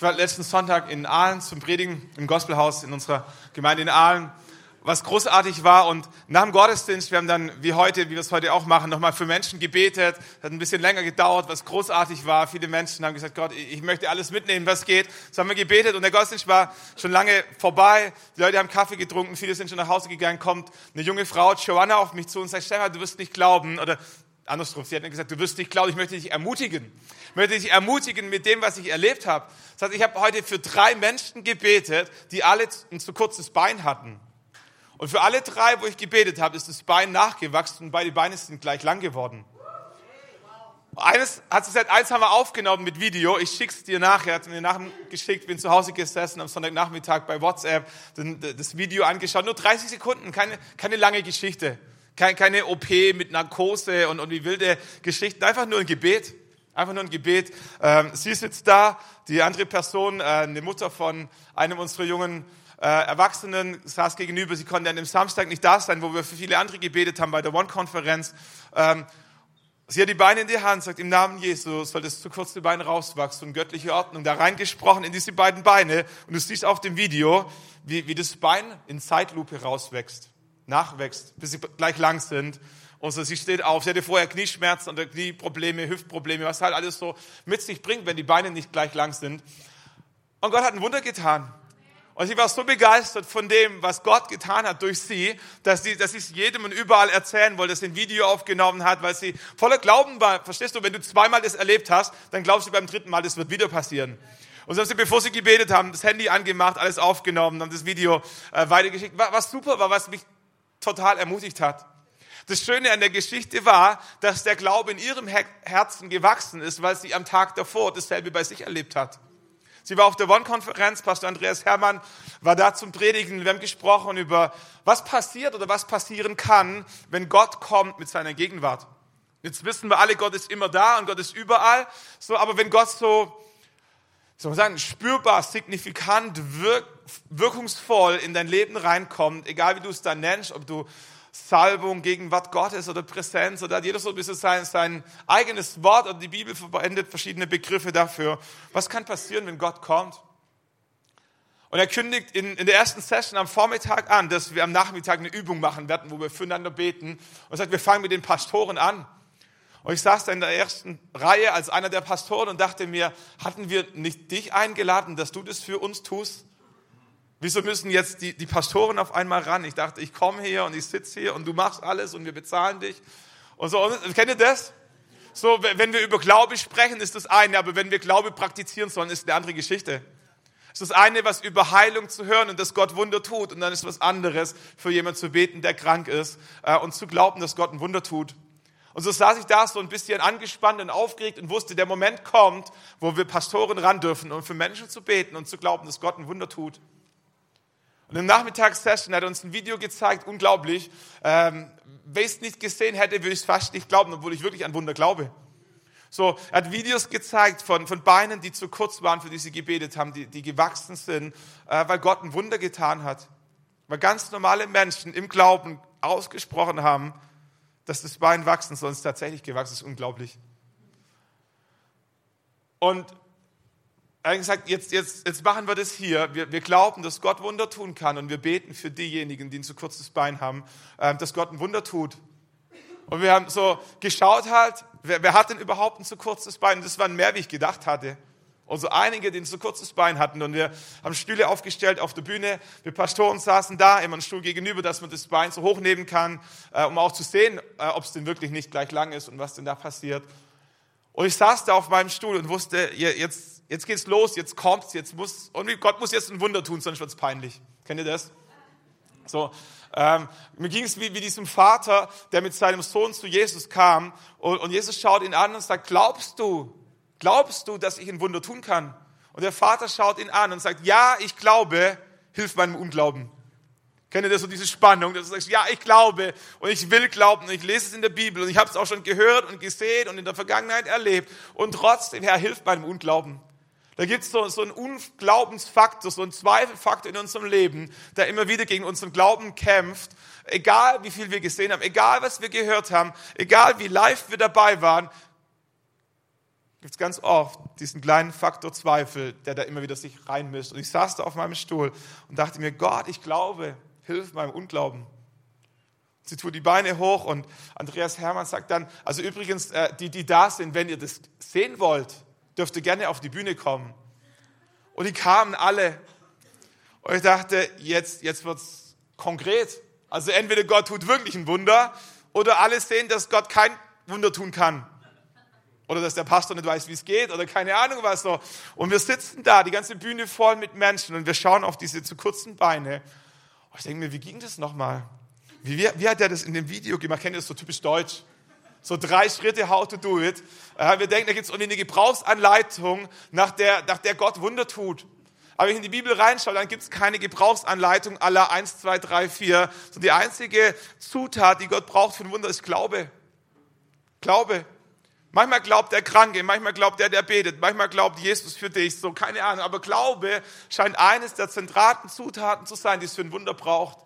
Ich war letzten Sonntag in Aalen zum Predigen im Gospelhaus in unserer Gemeinde in Aalen, was großartig war. Und nach dem Gottesdienst, wir haben dann, wie heute, wie wir es heute auch machen, nochmal für Menschen gebetet. Hat ein bisschen länger gedauert, was großartig war. Viele Menschen haben gesagt, Gott, ich möchte alles mitnehmen, was geht. So haben wir gebetet und der Gottesdienst war schon lange vorbei. Die Leute haben Kaffee getrunken, viele sind schon nach Hause gegangen. Kommt eine junge Frau, Joanna, auf mich zu und sagt, Stefan, du wirst nicht glauben. Oder andersrum, sie hat mir gesagt, du wirst nicht glauben, ich möchte dich ermutigen. Ich möchte dich ermutigen mit dem, was ich erlebt habe. Das heißt, ich habe heute für drei Menschen gebetet, die alle ein zu kurzes Bein hatten. Und für alle drei, wo ich gebetet habe, ist das Bein nachgewachsen und beide Beine sind gleich lang geworden. Eines hat sie gesagt, eins haben wir aufgenommen mit Video. Ich schick's dir nachher. Hat mir nachher geschickt, bin zu Hause gesessen am Sonntagnachmittag bei WhatsApp, das Video angeschaut. Nur 30 Sekunden, keine, keine lange Geschichte. Keine OP mit Narkose und, und wie wilde Geschichten. Einfach nur ein Gebet. Einfach nur ein Gebet. Ähm, sie sitzt da, die andere Person, äh, eine Mutter von einem unserer jungen äh, Erwachsenen, saß gegenüber. Sie konnte an dem Samstag nicht da sein, wo wir für viele andere gebetet haben bei der One-Konferenz. Ähm, sie hat die Beine in die Hand, sagt, im Namen Jesu soll das zu kurze Bein rauswachsen und göttliche Ordnung da reingesprochen in diese beiden Beine. Und du siehst auf dem Video, wie, wie das Bein in Zeitlupe rauswächst nachwächst, bis sie gleich lang sind. Und so, sie steht auf, sie hatte vorher Knieschmerzen oder Knieprobleme, Hüftprobleme, was halt alles so mit sich bringt, wenn die Beine nicht gleich lang sind. Und Gott hat ein Wunder getan. Und sie war so begeistert von dem, was Gott getan hat durch sie, dass sie, dass sie es jedem und überall erzählen wollte, dass sie ein Video aufgenommen hat, weil sie voller Glauben war. Verstehst du, wenn du zweimal das erlebt hast, dann glaubst du beim dritten Mal, das wird wieder passieren. Und so haben sie, bevor sie gebetet haben, das Handy angemacht, alles aufgenommen, haben das Video äh, weitergeschickt. Was super war, was mich total ermutigt hat. Das Schöne an der Geschichte war, dass der Glaube in ihrem Herzen gewachsen ist, weil sie am Tag davor dasselbe bei sich erlebt hat. Sie war auf der One-Konferenz, Pastor Andreas Herrmann war da zum Predigen. Wir haben gesprochen über, was passiert oder was passieren kann, wenn Gott kommt mit seiner Gegenwart. Jetzt wissen wir alle, Gott ist immer da und Gott ist überall. So, aber wenn Gott so, soll man sagen, spürbar, signifikant wirkt, wirkungsvoll in dein Leben reinkommt, egal wie du es dann nennst, ob du Salbung, Gegenwart Gottes oder Präsenz oder jeder so ein bisschen sein, sein eigenes Wort oder die Bibel verwendet verschiedene Begriffe dafür. Was kann passieren, wenn Gott kommt? Und er kündigt in, in der ersten Session am Vormittag an, dass wir am Nachmittag eine Übung machen werden, wo wir füreinander beten. Und sagt, wir fangen mit den Pastoren an. Und ich saß da in der ersten Reihe als einer der Pastoren und dachte mir, hatten wir nicht dich eingeladen, dass du das für uns tust? Wieso müssen jetzt die, die Pastoren auf einmal ran? Ich dachte, ich komme hier und ich sitze hier und du machst alles und wir bezahlen dich. Und so, und, kennt ihr das? So, wenn wir über Glaube sprechen, ist das eine, aber wenn wir Glaube praktizieren sollen, ist eine andere Geschichte. Es ist das eine, was über Heilung zu hören und dass Gott Wunder tut, und dann ist was anderes, für jemanden zu beten, der krank ist, äh, und zu glauben, dass Gott ein Wunder tut. Und so saß ich da so ein bisschen angespannt und aufgeregt und wusste, der Moment kommt, wo wir Pastoren ran dürfen, um für Menschen zu beten und zu glauben, dass Gott ein Wunder tut. Und im Nachmittagssession hat er uns ein Video gezeigt, unglaublich. Ähm, Wer es nicht gesehen hätte, würde ich es fast nicht glauben, obwohl ich wirklich an Wunder glaube. So, er hat Videos gezeigt von, von Beinen, die zu kurz waren, für die sie gebetet haben, die, die gewachsen sind, äh, weil Gott ein Wunder getan hat. Weil ganz normale Menschen im Glauben ausgesprochen haben, dass das Bein wachsen soll. Ist tatsächlich gewachsen, ist unglaublich. Und er hat gesagt, jetzt, jetzt, jetzt machen wir das hier. Wir, wir glauben, dass Gott Wunder tun kann und wir beten für diejenigen, die ein zu kurzes Bein haben, äh, dass Gott ein Wunder tut. Und wir haben so geschaut halt, wer, wer hat denn überhaupt ein zu kurzes Bein? Das waren mehr, wie ich gedacht hatte. Und so einige, die ein zu kurzes Bein hatten. Und wir haben Stühle aufgestellt auf der Bühne. Wir Pastoren saßen da, immer einen Stuhl gegenüber, dass man das Bein so hochnehmen kann, äh, um auch zu sehen, äh, ob es denn wirklich nicht gleich lang ist und was denn da passiert. Und ich saß da auf meinem Stuhl und wusste, jetzt jetzt geht's los, jetzt kommt's, jetzt muss, und Gott muss jetzt ein Wunder tun, sonst wird's peinlich. Kennt ihr das? So, ähm, mir ging es wie, wie diesem Vater, der mit seinem Sohn zu Jesus kam und, und Jesus schaut ihn an und sagt, glaubst du, glaubst du, dass ich ein Wunder tun kann? Und der Vater schaut ihn an und sagt, ja, ich glaube, hilf meinem Unglauben. Kennt ihr das so, diese Spannung, dass du sagst, ja, ich glaube und ich will glauben und ich lese es in der Bibel und ich habe es auch schon gehört und gesehen und in der Vergangenheit erlebt und trotzdem, Herr, hilf meinem Unglauben. Da gibt es so, so einen Unglaubensfaktor, so einen Zweifelfaktor in unserem Leben, der immer wieder gegen unseren Glauben kämpft. Egal wie viel wir gesehen haben, egal was wir gehört haben, egal wie live wir dabei waren, gibt es ganz oft diesen kleinen Faktor Zweifel, der da immer wieder sich reinmischt. Und ich saß da auf meinem Stuhl und dachte mir, Gott, ich glaube, hilf meinem Unglauben. Sie tut die Beine hoch und Andreas Hermann sagt dann, also übrigens, äh, die, die da sind, wenn ihr das sehen wollt, dürft ihr gerne auf die Bühne kommen. Und die kamen alle. Und ich dachte, jetzt, jetzt wird's konkret. Also entweder Gott tut wirklich ein Wunder oder alle sehen, dass Gott kein Wunder tun kann. Oder dass der Pastor nicht weiß, wie es geht oder keine Ahnung was so. Und wir sitzen da, die ganze Bühne voll mit Menschen und wir schauen auf diese zu kurzen Beine. Und ich denke mir, wie ging das nochmal? Wie, wie, wie hat er das in dem Video gemacht? Kennt ihr das so typisch deutsch? So drei Schritte, how to do it. Wir denken, da gibt es irgendwie eine Gebrauchsanleitung, nach der, nach der Gott Wunder tut. Aber wenn ich in die Bibel reinschaue, dann gibt es keine Gebrauchsanleitung aller 1, 2, 3, 4. So die einzige Zutat, die Gott braucht für ein Wunder, ist Glaube. Glaube. Manchmal glaubt der Kranke, manchmal glaubt der, der betet, manchmal glaubt Jesus für dich, so keine Ahnung. Aber Glaube scheint eines der zentralen Zutaten zu sein, die es für ein Wunder braucht.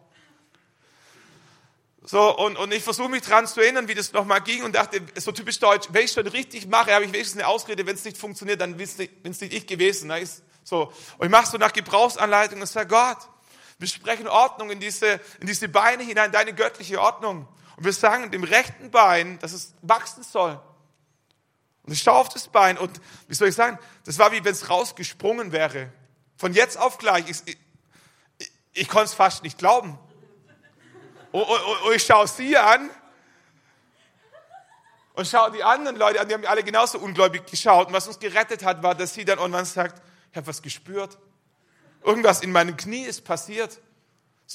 So, und, und ich versuche mich dran zu erinnern, wie das nochmal ging und dachte, so typisch deutsch, wenn ich schon richtig mache, habe ich wenigstens eine Ausrede, wenn es nicht funktioniert, dann bin es nicht, ich gewesen. Ne? So. Und ich mache so nach Gebrauchsanleitung und sage, Gott, wir sprechen Ordnung in diese, in diese Beine hinein, deine göttliche Ordnung. Und wir sagen dem rechten Bein, dass es wachsen soll. Und ich schaue auf das Bein und, wie soll ich sagen, das war wie wenn es rausgesprungen wäre. Von jetzt auf gleich. Ich, ich, ich konnte es fast nicht glauben. Und, und, und ich schaue sie an und schaue die anderen Leute an, die haben alle genauso ungläubig geschaut. Und was uns gerettet hat, war, dass sie dann irgendwann sagt, ich habe was gespürt. Irgendwas in meinem Knie ist passiert.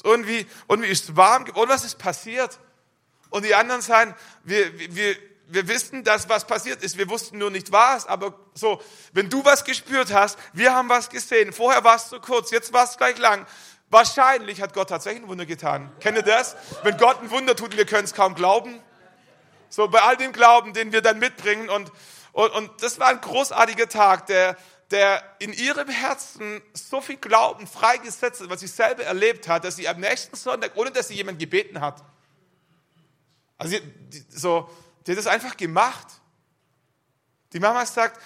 irgendwie, irgendwie ist es warm, irgendwas ist passiert. Und die anderen sagen, wir, wir, wir wissen, dass was passiert ist. Wir wussten nur nicht was, aber so, wenn du was gespürt hast, wir haben was gesehen. Vorher war es so kurz, jetzt war es gleich lang. Wahrscheinlich hat Gott tatsächlich ein Wunder getan. Kennt ihr das? Wenn Gott ein Wunder tut wir können es kaum glauben. So bei all dem Glauben, den wir dann mitbringen. Und, und, und das war ein großartiger Tag, der, der in ihrem Herzen so viel Glauben freigesetzt hat, was sie selber erlebt hat, dass sie am nächsten Sonntag, ohne dass sie jemand gebeten hat, also so, die hat das einfach gemacht. Die Mama sagt,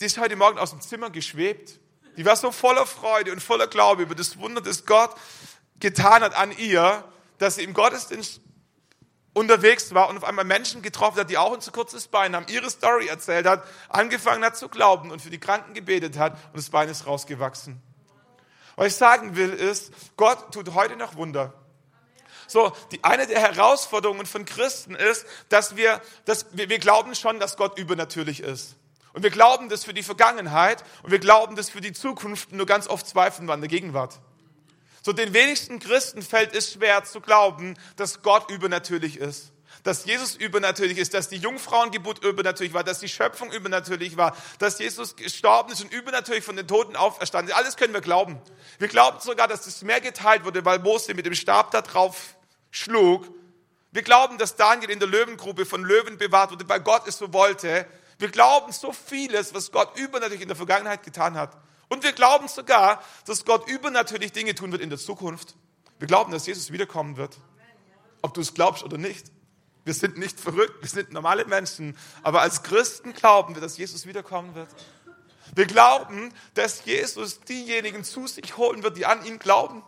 die ist heute Morgen aus dem Zimmer geschwebt. Die war so voller Freude und voller Glaube über das Wunder, das Gott getan hat an ihr, dass sie im Gottesdienst unterwegs war und auf einmal Menschen getroffen hat, die auch ein zu kurzes Bein haben, ihre Story erzählt hat, angefangen hat zu glauben und für die Kranken gebetet hat und das Bein ist rausgewachsen. Was ich sagen will ist, Gott tut heute noch Wunder. So, die, eine der Herausforderungen von Christen ist, dass wir, dass wir, wir glauben schon, dass Gott übernatürlich ist. Und wir glauben das für die Vergangenheit und wir glauben das für die Zukunft, nur ganz oft zweifeln wir an der Gegenwart. So den wenigsten Christen fällt es schwer zu glauben, dass Gott übernatürlich ist. Dass Jesus übernatürlich ist, dass die Jungfrauengeburt übernatürlich war, dass die Schöpfung übernatürlich war, dass Jesus gestorben ist und übernatürlich von den Toten auferstanden ist. Alles können wir glauben. Wir glauben sogar, dass das Meer geteilt wurde, weil Mose mit dem Stab da drauf schlug. Wir glauben, dass Daniel in der Löwengrube von Löwen bewahrt wurde, weil Gott es so wollte. Wir glauben so vieles, was Gott übernatürlich in der Vergangenheit getan hat. Und wir glauben sogar, dass Gott übernatürlich Dinge tun wird in der Zukunft. Wir glauben, dass Jesus wiederkommen wird. Ob du es glaubst oder nicht. Wir sind nicht verrückt, wir sind normale Menschen. Aber als Christen glauben wir, dass Jesus wiederkommen wird. Wir glauben, dass Jesus diejenigen zu sich holen wird, die an ihn glauben.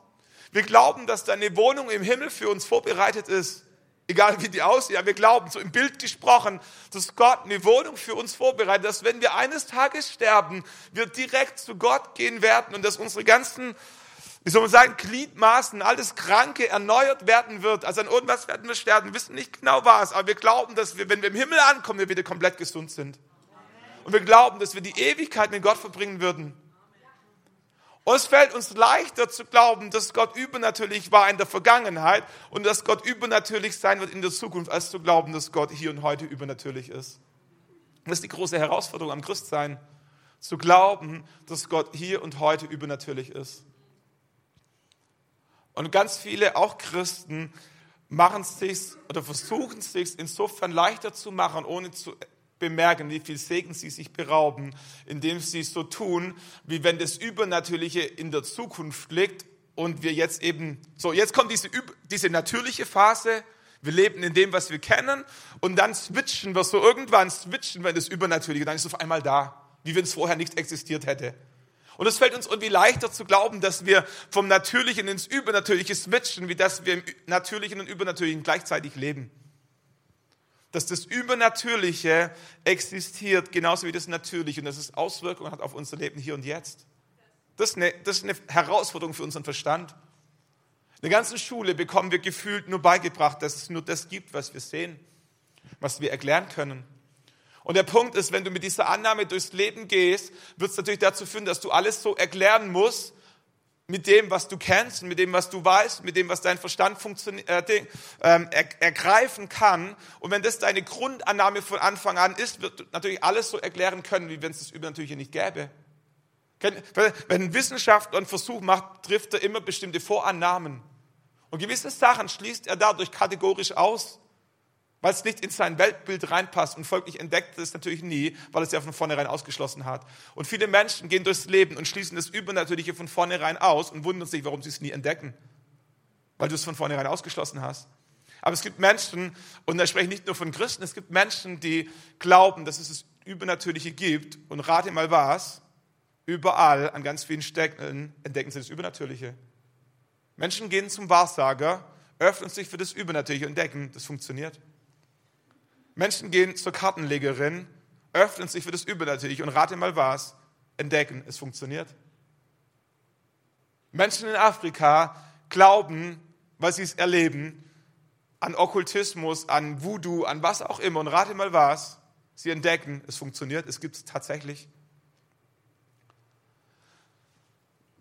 Wir glauben, dass deine Wohnung im Himmel für uns vorbereitet ist egal wie die aussehen, aber wir glauben, so im Bild gesprochen, dass Gott eine Wohnung für uns vorbereitet, dass wenn wir eines Tages sterben, wir direkt zu Gott gehen werden und dass unsere ganzen, wie soll man sagen, Gliedmaßen, alles Kranke erneuert werden wird. Also an irgendwas werden wir sterben, wir wissen nicht genau was, aber wir glauben, dass wir, wenn wir im Himmel ankommen, wir wieder komplett gesund sind. Und wir glauben, dass wir die Ewigkeit mit Gott verbringen würden. Und es fällt uns leichter zu glauben, dass Gott übernatürlich war in der Vergangenheit und dass Gott übernatürlich sein wird in der Zukunft, als zu glauben, dass Gott hier und heute übernatürlich ist. Das ist die große Herausforderung am Christsein, zu glauben, dass Gott hier und heute übernatürlich ist. Und ganz viele, auch Christen, machen es sich oder versuchen es sich insofern leichter zu machen, ohne zu bemerken, wie viel Segen sie sich berauben, indem sie so tun, wie wenn das Übernatürliche in der Zukunft liegt und wir jetzt eben, so, jetzt kommt diese, diese natürliche Phase, Wir leben in dem, was wir kennen und dann switchen wir so irgendwann, switchen wir das Übernatürliche, dann ist es auf einmal da, wie wenn es vorher nicht existiert hätte. Und es fällt uns irgendwie leichter zu glauben, dass wir vom Natürlichen ins Übernatürliche switchen, wie dass wir im Natürlichen und Übernatürlichen gleichzeitig leben. Dass das Übernatürliche existiert, genauso wie das Natürliche und dass es Auswirkungen hat auf unser Leben hier und jetzt. Das ist eine, das ist eine Herausforderung für unseren Verstand. In der ganzen Schule bekommen wir gefühlt nur beigebracht, dass es nur das gibt, was wir sehen, was wir erklären können. Und der Punkt ist, wenn du mit dieser Annahme durchs Leben gehst, wird es natürlich dazu führen, dass du alles so erklären musst mit dem, was du kennst, mit dem, was du weißt, mit dem, was dein Verstand äh, ähm, er ergreifen kann. Und wenn das deine Grundannahme von Anfang an ist, wird du natürlich alles so erklären können, wie wenn es das Übernatürliche nicht gäbe. Wenn ein Wissenschaftler einen Versuch macht, trifft er immer bestimmte Vorannahmen. Und gewisse Sachen schließt er dadurch kategorisch aus weil es nicht in sein Weltbild reinpasst und folglich entdeckt es natürlich nie, weil es ja von vornherein ausgeschlossen hat. Und viele Menschen gehen durchs Leben und schließen das Übernatürliche von vornherein aus und wundern sich, warum sie es nie entdecken, weil du es von vornherein ausgeschlossen hast. Aber es gibt Menschen, und da spreche ich nicht nur von Christen, es gibt Menschen, die glauben, dass es das Übernatürliche gibt und rate mal was, überall an ganz vielen Stellen entdecken sie das Übernatürliche. Menschen gehen zum Wahrsager, öffnen sich für das Übernatürliche und entdecken, das funktioniert. Menschen gehen zur Kartenlegerin, öffnen sich für das Übernatürliche und rate mal was, entdecken, es funktioniert. Menschen in Afrika glauben, weil sie es erleben, an Okkultismus, an Voodoo, an was auch immer und rate mal was, sie entdecken, es funktioniert, es gibt es tatsächlich.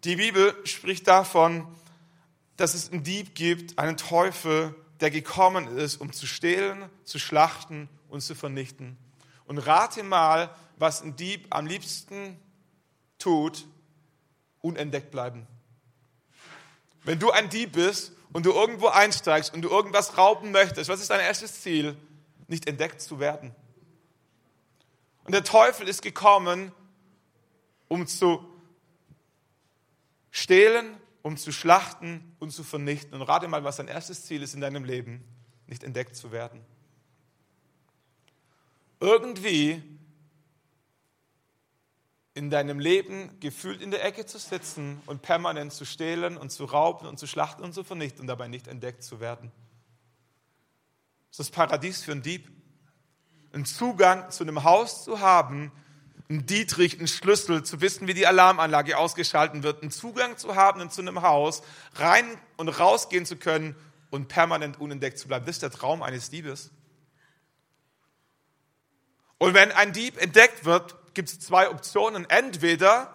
Die Bibel spricht davon, dass es einen Dieb gibt, einen Teufel, der gekommen ist, um zu stehlen, zu schlachten und zu vernichten. Und rate mal, was ein Dieb am liebsten tut, unentdeckt bleiben. Wenn du ein Dieb bist und du irgendwo einsteigst und du irgendwas rauben möchtest, was ist dein erstes Ziel? Nicht entdeckt zu werden. Und der Teufel ist gekommen, um zu stehlen, um zu schlachten und zu vernichten. Und rate mal, was dein erstes Ziel ist in deinem Leben, nicht entdeckt zu werden. Irgendwie in deinem Leben gefühlt in der Ecke zu sitzen und permanent zu stehlen und zu rauben und zu schlachten und zu vernichten und dabei nicht entdeckt zu werden. Das ist das Paradies für einen Dieb. Einen Zugang zu einem Haus zu haben, einen Dietrich, einen Schlüssel, zu wissen, wie die Alarmanlage ausgeschalten wird, einen Zugang zu haben zu einem Haus, rein und rausgehen zu können und permanent unentdeckt zu bleiben. Das ist der Traum eines Diebes. Und wenn ein Dieb entdeckt wird, gibt es zwei Optionen. Entweder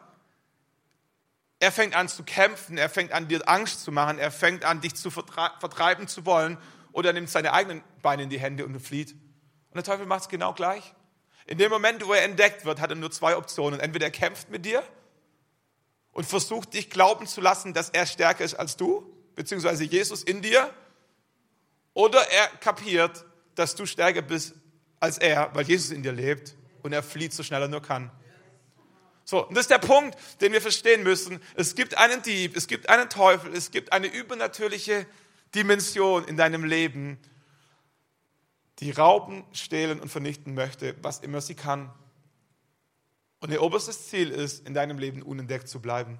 er fängt an zu kämpfen, er fängt an dir Angst zu machen, er fängt an dich zu vertreiben zu wollen oder er nimmt seine eigenen Beine in die Hände und flieht. Und der Teufel macht es genau gleich. In dem Moment, wo er entdeckt wird, hat er nur zwei Optionen. Entweder er kämpft mit dir und versucht dich glauben zu lassen, dass er stärker ist als du, beziehungsweise Jesus in dir, oder er kapiert, dass du stärker bist als er, weil Jesus in dir lebt und er flieht so schnell er nur kann. So, und das ist der Punkt, den wir verstehen müssen. Es gibt einen Dieb, es gibt einen Teufel, es gibt eine übernatürliche Dimension in deinem Leben, die rauben, stehlen und vernichten möchte, was immer sie kann. Und ihr oberstes Ziel ist, in deinem Leben unentdeckt zu bleiben.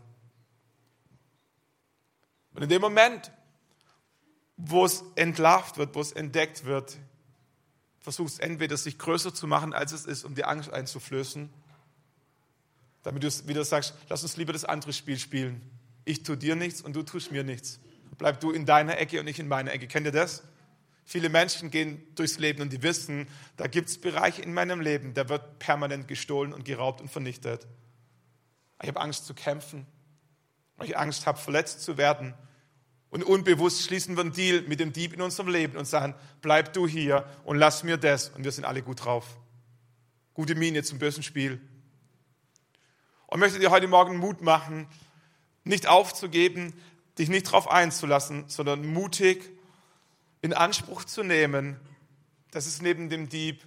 Und in dem Moment, wo es entlarvt wird, wo es entdeckt wird, versucht es entweder sich größer zu machen, als es ist, um die Angst einzuflößen, damit du wieder sagst, lass uns lieber das andere Spiel spielen. Ich tue dir nichts und du tust mir nichts. Bleib du in deiner Ecke und ich in meiner Ecke. Kennt ihr das? Viele Menschen gehen durchs Leben und die wissen, da gibt es Bereiche in meinem Leben, da wird permanent gestohlen und geraubt und vernichtet. Ich habe Angst zu kämpfen, weil ich Angst habe, verletzt zu werden. Und unbewusst schließen wir einen Deal mit dem Dieb in unserem Leben und sagen, bleib du hier und lass mir das. Und wir sind alle gut drauf. Gute Miene zum bösen Spiel. Und möchte dir heute Morgen Mut machen, nicht aufzugeben, dich nicht darauf einzulassen, sondern mutig in Anspruch zu nehmen, dass es neben dem Dieb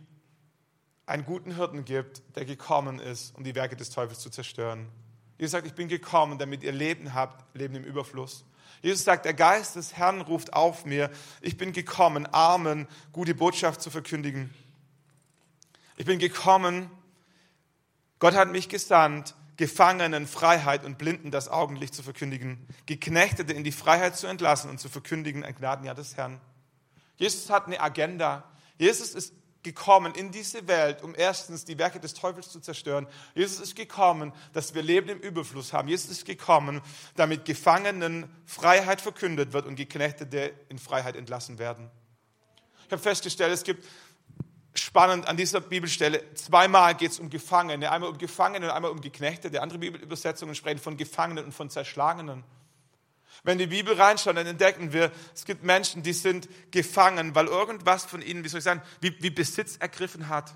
einen guten Hirten gibt, der gekommen ist, um die Werke des Teufels zu zerstören. Jesus sagt, ich bin gekommen, damit ihr Leben habt, Leben im Überfluss. Jesus sagt, der Geist des Herrn ruft auf mir. Ich bin gekommen, Armen gute Botschaft zu verkündigen. Ich bin gekommen, Gott hat mich gesandt, Gefangenen Freiheit und Blinden das Augenlicht zu verkündigen, Geknechtete in die Freiheit zu entlassen und zu verkündigen ein Gnadenjahr des Herrn. Jesus hat eine Agenda. Jesus ist gekommen in diese Welt, um erstens die Werke des Teufels zu zerstören. Jesus ist gekommen, dass wir Leben im Überfluss haben. Jesus ist gekommen, damit Gefangenen Freiheit verkündet wird und Geknechtete in Freiheit entlassen werden. Ich habe festgestellt, es gibt spannend an dieser Bibelstelle, zweimal geht es um Gefangene, einmal um Gefangene und einmal um Geknechtete. Andere Bibelübersetzungen sprechen von Gefangenen und von Zerschlagenen. Wenn die Bibel reinschauen, dann entdecken wir, es gibt Menschen, die sind gefangen, weil irgendwas von ihnen, wie soll ich sagen, wie, wie Besitz ergriffen hat.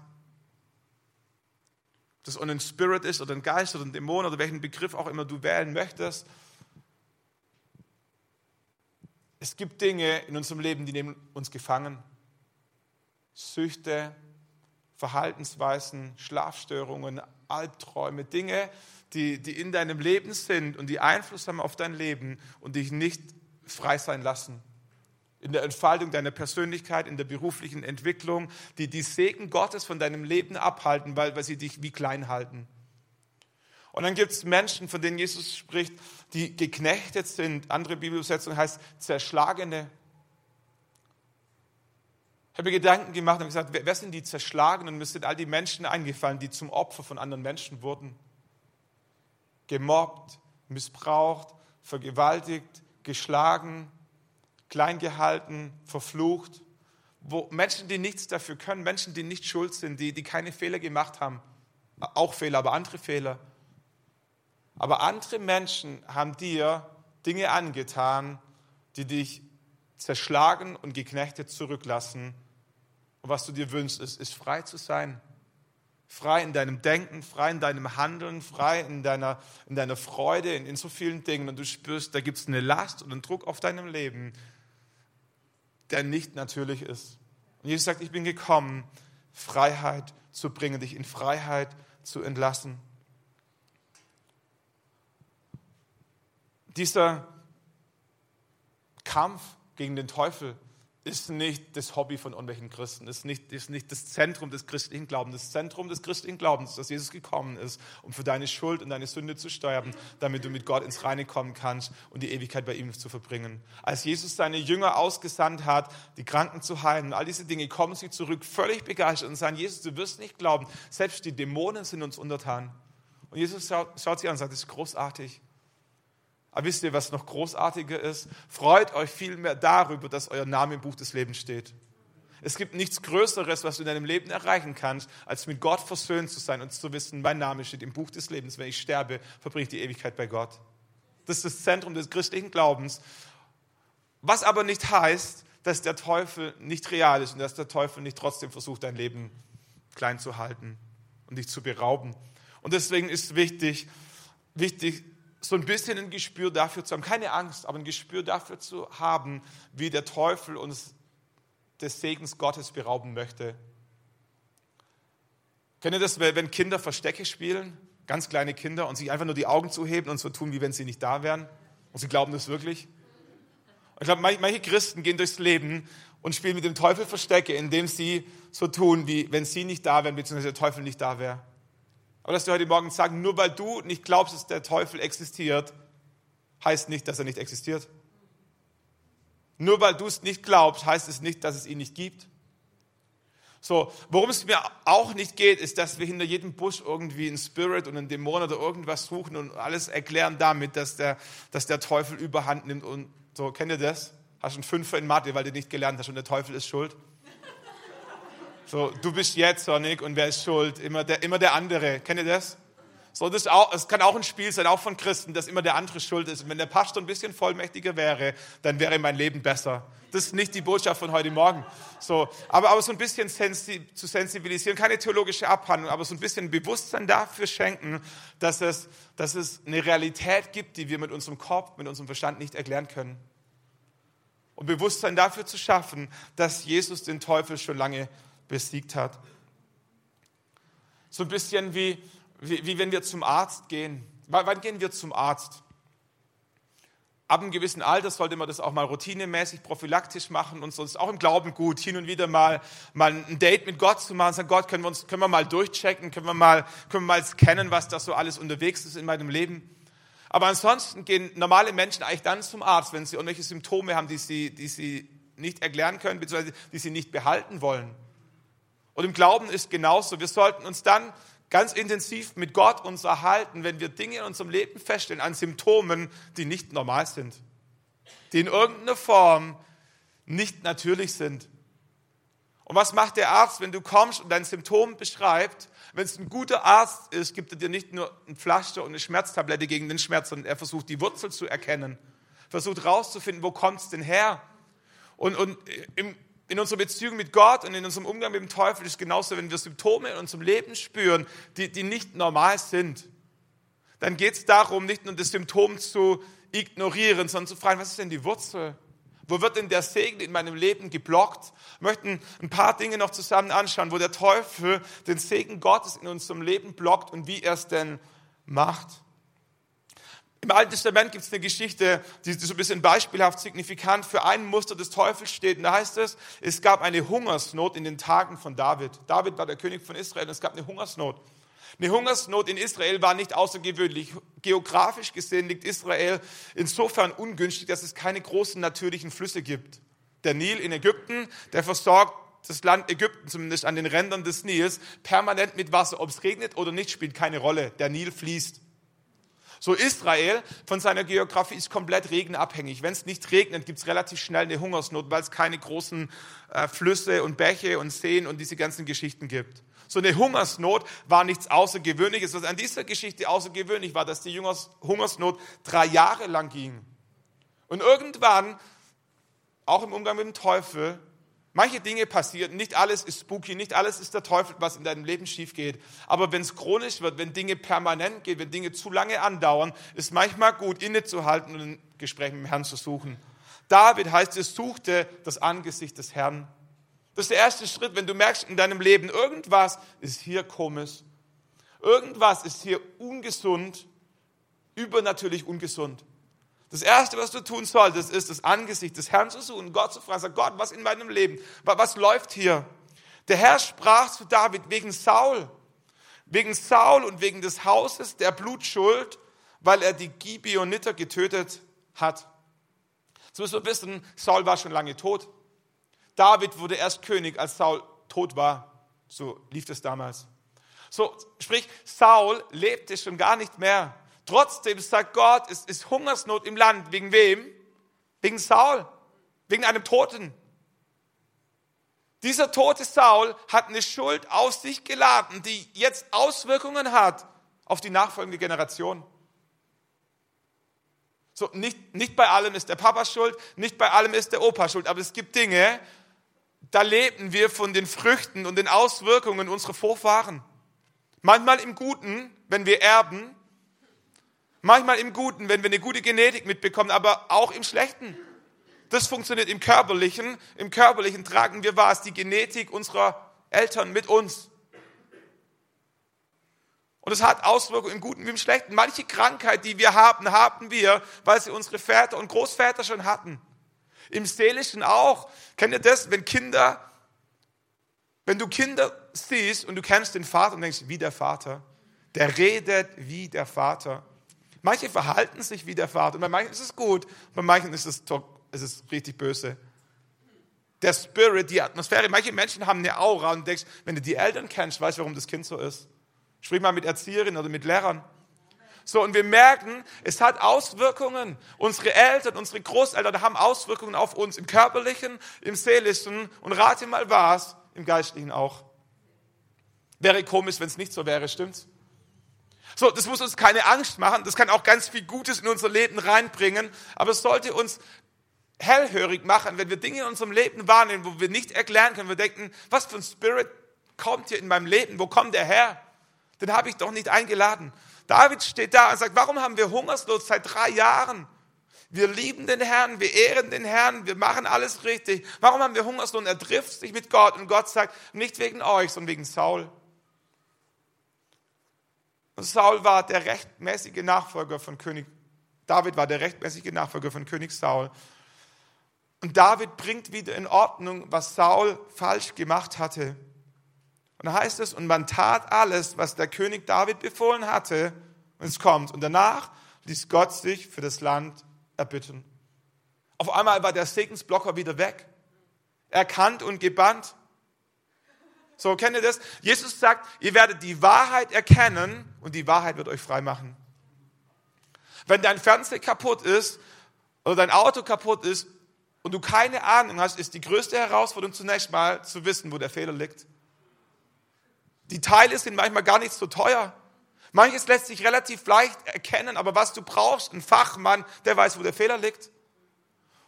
Ob das ein Spirit ist oder ein Geist oder ein Dämon oder welchen Begriff auch immer du wählen möchtest. Es gibt Dinge in unserem Leben, die nehmen uns gefangen. Süchte, Verhaltensweisen, Schlafstörungen, Albträume, Dinge, die, die in deinem Leben sind und die Einfluss haben auf dein Leben und dich nicht frei sein lassen. In der Entfaltung deiner Persönlichkeit, in der beruflichen Entwicklung, die die Segen Gottes von deinem Leben abhalten, weil, weil sie dich wie klein halten. Und dann gibt es Menschen, von denen Jesus spricht, die geknechtet sind. Andere Bibelübersetzung heißt zerschlagene. Ich habe mir Gedanken gemacht und gesagt, wer sind die Zerschlagenen? Und mir sind all die Menschen eingefallen, die zum Opfer von anderen Menschen wurden gemobbt, missbraucht, vergewaltigt, geschlagen, klein gehalten, verflucht. Wo Menschen, die nichts dafür können, Menschen, die nicht schuld sind, die, die keine Fehler gemacht haben, auch Fehler, aber andere Fehler. Aber andere Menschen haben dir Dinge angetan, die dich zerschlagen und geknechtet zurücklassen. Und was du dir wünschst, ist, ist frei zu sein frei in deinem Denken, frei in deinem Handeln, frei in deiner, in deiner Freude, in, in so vielen Dingen. Und du spürst, da gibt es eine Last und einen Druck auf deinem Leben, der nicht natürlich ist. Und Jesus sagt, ich bin gekommen, Freiheit zu bringen, dich in Freiheit zu entlassen. Dieser Kampf gegen den Teufel, ist nicht das Hobby von irgendwelchen Christen, ist nicht, ist nicht das Zentrum des christlichen Glaubens. Das Zentrum des christlichen Glaubens ist, dass Jesus gekommen ist, um für deine Schuld und deine Sünde zu sterben, damit du mit Gott ins Reine kommen kannst und die Ewigkeit bei ihm zu verbringen. Als Jesus seine Jünger ausgesandt hat, die Kranken zu heilen und all diese Dinge, kommen sie zurück, völlig begeistert und sagen, Jesus, du wirst nicht glauben, selbst die Dämonen sind uns untertan. Und Jesus schaut, schaut sie an und sagt, das ist großartig. Aber wisst ihr, was noch großartiger ist? Freut euch vielmehr darüber, dass euer Name im Buch des Lebens steht. Es gibt nichts Größeres, was du in deinem Leben erreichen kannst, als mit Gott versöhnt zu sein und zu wissen, mein Name steht im Buch des Lebens. Wenn ich sterbe, verbringe ich die Ewigkeit bei Gott. Das ist das Zentrum des christlichen Glaubens. Was aber nicht heißt, dass der Teufel nicht real ist und dass der Teufel nicht trotzdem versucht, dein Leben klein zu halten und dich zu berauben. Und deswegen ist wichtig, wichtig, so ein bisschen ein Gespür dafür zu haben, keine Angst, aber ein Gespür dafür zu haben, wie der Teufel uns des Segens Gottes berauben möchte. Kennt ihr das, wenn Kinder Verstecke spielen, ganz kleine Kinder, und sich einfach nur die Augen zuheben und so tun, wie wenn sie nicht da wären? Und sie glauben das wirklich? Ich glaube, manche Christen gehen durchs Leben und spielen mit dem Teufel Verstecke, indem sie so tun, wie wenn sie nicht da wären, beziehungsweise der Teufel nicht da wäre. Aber dass wir heute Morgen sagen, nur weil du nicht glaubst, dass der Teufel existiert, heißt nicht, dass er nicht existiert. Nur weil du es nicht glaubst, heißt es nicht, dass es ihn nicht gibt. So, worum es mir auch nicht geht, ist, dass wir hinter jedem Busch irgendwie einen Spirit und einen Dämon oder irgendwas suchen und alles erklären damit, dass der, dass der Teufel überhand nimmt und so. Kennt ihr das? Hast einen Fünfer in Mathe, weil du nicht gelernt hast und der Teufel ist schuld? So, du bist jetzt Sonic und wer ist schuld? Immer der, immer der andere. Kennt ihr das? So, das, auch, das kann auch ein Spiel sein, auch von Christen, dass immer der andere schuld ist. Und wenn der Pastor ein bisschen vollmächtiger wäre, dann wäre mein Leben besser. Das ist nicht die Botschaft von heute Morgen. So, aber, aber so ein bisschen sensi zu sensibilisieren, keine theologische Abhandlung, aber so ein bisschen Bewusstsein dafür schenken, dass es, dass es eine Realität gibt, die wir mit unserem Kopf, mit unserem Verstand nicht erklären können. Und Bewusstsein dafür zu schaffen, dass Jesus den Teufel schon lange besiegt hat. So ein bisschen wie, wie, wie wenn wir zum Arzt gehen. Wann gehen wir zum Arzt? Ab einem gewissen Alter sollte man das auch mal routinemäßig, prophylaktisch machen und sonst auch im Glauben gut, hin und wieder mal, mal ein Date mit Gott zu machen, sagen, Gott, können wir, uns, können wir mal durchchecken, können wir mal, können wir mal scannen, was da so alles unterwegs ist in meinem Leben. Aber ansonsten gehen normale Menschen eigentlich dann zum Arzt, wenn sie irgendwelche Symptome haben, die sie, die sie nicht erklären können, beziehungsweise die sie nicht behalten wollen. Und im Glauben ist genauso. Wir sollten uns dann ganz intensiv mit Gott uns erhalten, wenn wir Dinge in unserem Leben feststellen an Symptomen, die nicht normal sind, die in irgendeiner Form nicht natürlich sind. Und was macht der Arzt, wenn du kommst und dein Symptom beschreibt? Wenn es ein guter Arzt ist, gibt er dir nicht nur ein Pflaster und eine Schmerztablette gegen den Schmerz, sondern er versucht die Wurzel zu erkennen, versucht herauszufinden, wo kommt es denn her? Und, und im, in unserer Beziehung mit Gott und in unserem Umgang mit dem Teufel ist genauso, wenn wir Symptome in unserem Leben spüren, die, die nicht normal sind. Dann geht es darum, nicht nur das Symptom zu ignorieren, sondern zu fragen, was ist denn die Wurzel? Wo wird denn der Segen in meinem Leben geblockt? Wir möchten ein paar Dinge noch zusammen anschauen, wo der Teufel den Segen Gottes in unserem Leben blockt und wie er es denn macht. Im Alten Testament gibt es eine Geschichte, die so ein bisschen beispielhaft signifikant für ein Muster des Teufels steht. Und da heißt es, es gab eine Hungersnot in den Tagen von David. David war der König von Israel und es gab eine Hungersnot. Eine Hungersnot in Israel war nicht außergewöhnlich. Geografisch gesehen liegt Israel insofern ungünstig, dass es keine großen natürlichen Flüsse gibt. Der Nil in Ägypten, der versorgt das Land Ägypten, zumindest an den Rändern des Nils, permanent mit Wasser. Ob es regnet oder nicht, spielt keine Rolle. Der Nil fließt. So Israel von seiner Geografie ist komplett regenabhängig. Wenn es nicht regnet, gibt es relativ schnell eine Hungersnot, weil es keine großen äh, Flüsse und Bäche und Seen und diese ganzen Geschichten gibt. So eine Hungersnot war nichts Außergewöhnliches. Was an dieser Geschichte außergewöhnlich war, dass die Hungersnot drei Jahre lang ging. Und irgendwann, auch im Umgang mit dem Teufel, Manche Dinge passieren, nicht alles ist spooky, nicht alles ist der Teufel, was in deinem Leben schief geht. Aber wenn es chronisch wird, wenn Dinge permanent gehen, wenn Dinge zu lange andauern, ist manchmal gut, innezuhalten und ein Gespräch mit dem Herrn zu suchen. David heißt es, suchte das Angesicht des Herrn. Das ist der erste Schritt, wenn du merkst in deinem Leben, irgendwas ist hier komisch. Irgendwas ist hier ungesund, übernatürlich ungesund. Das Erste, was du tun solltest, ist, das Angesicht des Herrn zu suchen, Gott zu fragen, sag Gott, was in meinem Leben, was läuft hier? Der Herr sprach zu David wegen Saul, wegen Saul und wegen des Hauses der Blutschuld, weil er die Gibeoniter getötet hat. So müssen wir wissen, Saul war schon lange tot. David wurde erst König, als Saul tot war. So lief es damals. So, sprich, Saul lebte schon gar nicht mehr. Trotzdem sagt Gott, es ist Hungersnot im Land. Wegen wem? Wegen Saul. Wegen einem Toten. Dieser tote Saul hat eine Schuld auf sich geladen, die jetzt Auswirkungen hat auf die nachfolgende Generation. So, nicht, nicht bei allem ist der Papa schuld, nicht bei allem ist der Opa schuld, aber es gibt Dinge, da leben wir von den Früchten und den Auswirkungen unserer Vorfahren. Manchmal im Guten, wenn wir erben, Manchmal im Guten, wenn wir eine gute Genetik mitbekommen, aber auch im Schlechten. Das funktioniert im Körperlichen. Im Körperlichen tragen wir was, die Genetik unserer Eltern mit uns. Und es hat Auswirkungen im Guten wie im Schlechten. Manche Krankheit, die wir haben, haben wir, weil sie unsere Väter und Großväter schon hatten. Im Seelischen auch. Kennt ihr das, wenn Kinder, wenn du Kinder siehst und du kennst den Vater und denkst, wie der Vater, der redet wie der Vater. Manche verhalten sich wie der Vater und bei manchen ist es gut, bei manchen ist es, ist es richtig böse. Der Spirit, die Atmosphäre, manche Menschen haben eine Aura und denkst, wenn du die Eltern kennst, weißt du, warum das Kind so ist. Sprich mal mit Erzieherinnen oder mit Lehrern. So, und wir merken, es hat Auswirkungen. Unsere Eltern, unsere Großeltern haben Auswirkungen auf uns im körperlichen, im seelischen und rate mal was, im geistlichen auch. Wäre komisch, wenn es nicht so wäre, stimmt's? So, das muss uns keine Angst machen. Das kann auch ganz viel Gutes in unser Leben reinbringen. Aber es sollte uns hellhörig machen, wenn wir Dinge in unserem Leben wahrnehmen, wo wir nicht erklären können. Wir denken, was für ein Spirit kommt hier in meinem Leben? Wo kommt der her? Den habe ich doch nicht eingeladen. David steht da und sagt, warum haben wir Hungersnot seit drei Jahren? Wir lieben den Herrn, wir ehren den Herrn, wir machen alles richtig. Warum haben wir Hungersnot? Er trifft sich mit Gott und Gott sagt, nicht wegen euch, sondern wegen Saul. Und Saul war der rechtmäßige Nachfolger von König, David war der rechtmäßige Nachfolger von König Saul. Und David bringt wieder in Ordnung, was Saul falsch gemacht hatte. Und da heißt es, und man tat alles, was der König David befohlen hatte. Und es kommt. Und danach ließ Gott sich für das Land erbitten. Auf einmal war der Segensblocker wieder weg. Erkannt und gebannt. So, kennt ihr das? Jesus sagt, ihr werdet die Wahrheit erkennen und die Wahrheit wird euch frei machen. Wenn dein Fernseher kaputt ist oder dein Auto kaputt ist und du keine Ahnung hast, ist die größte Herausforderung zunächst mal zu wissen, wo der Fehler liegt. Die Teile sind manchmal gar nicht so teuer. Manches lässt sich relativ leicht erkennen, aber was du brauchst, ein Fachmann, der weiß, wo der Fehler liegt.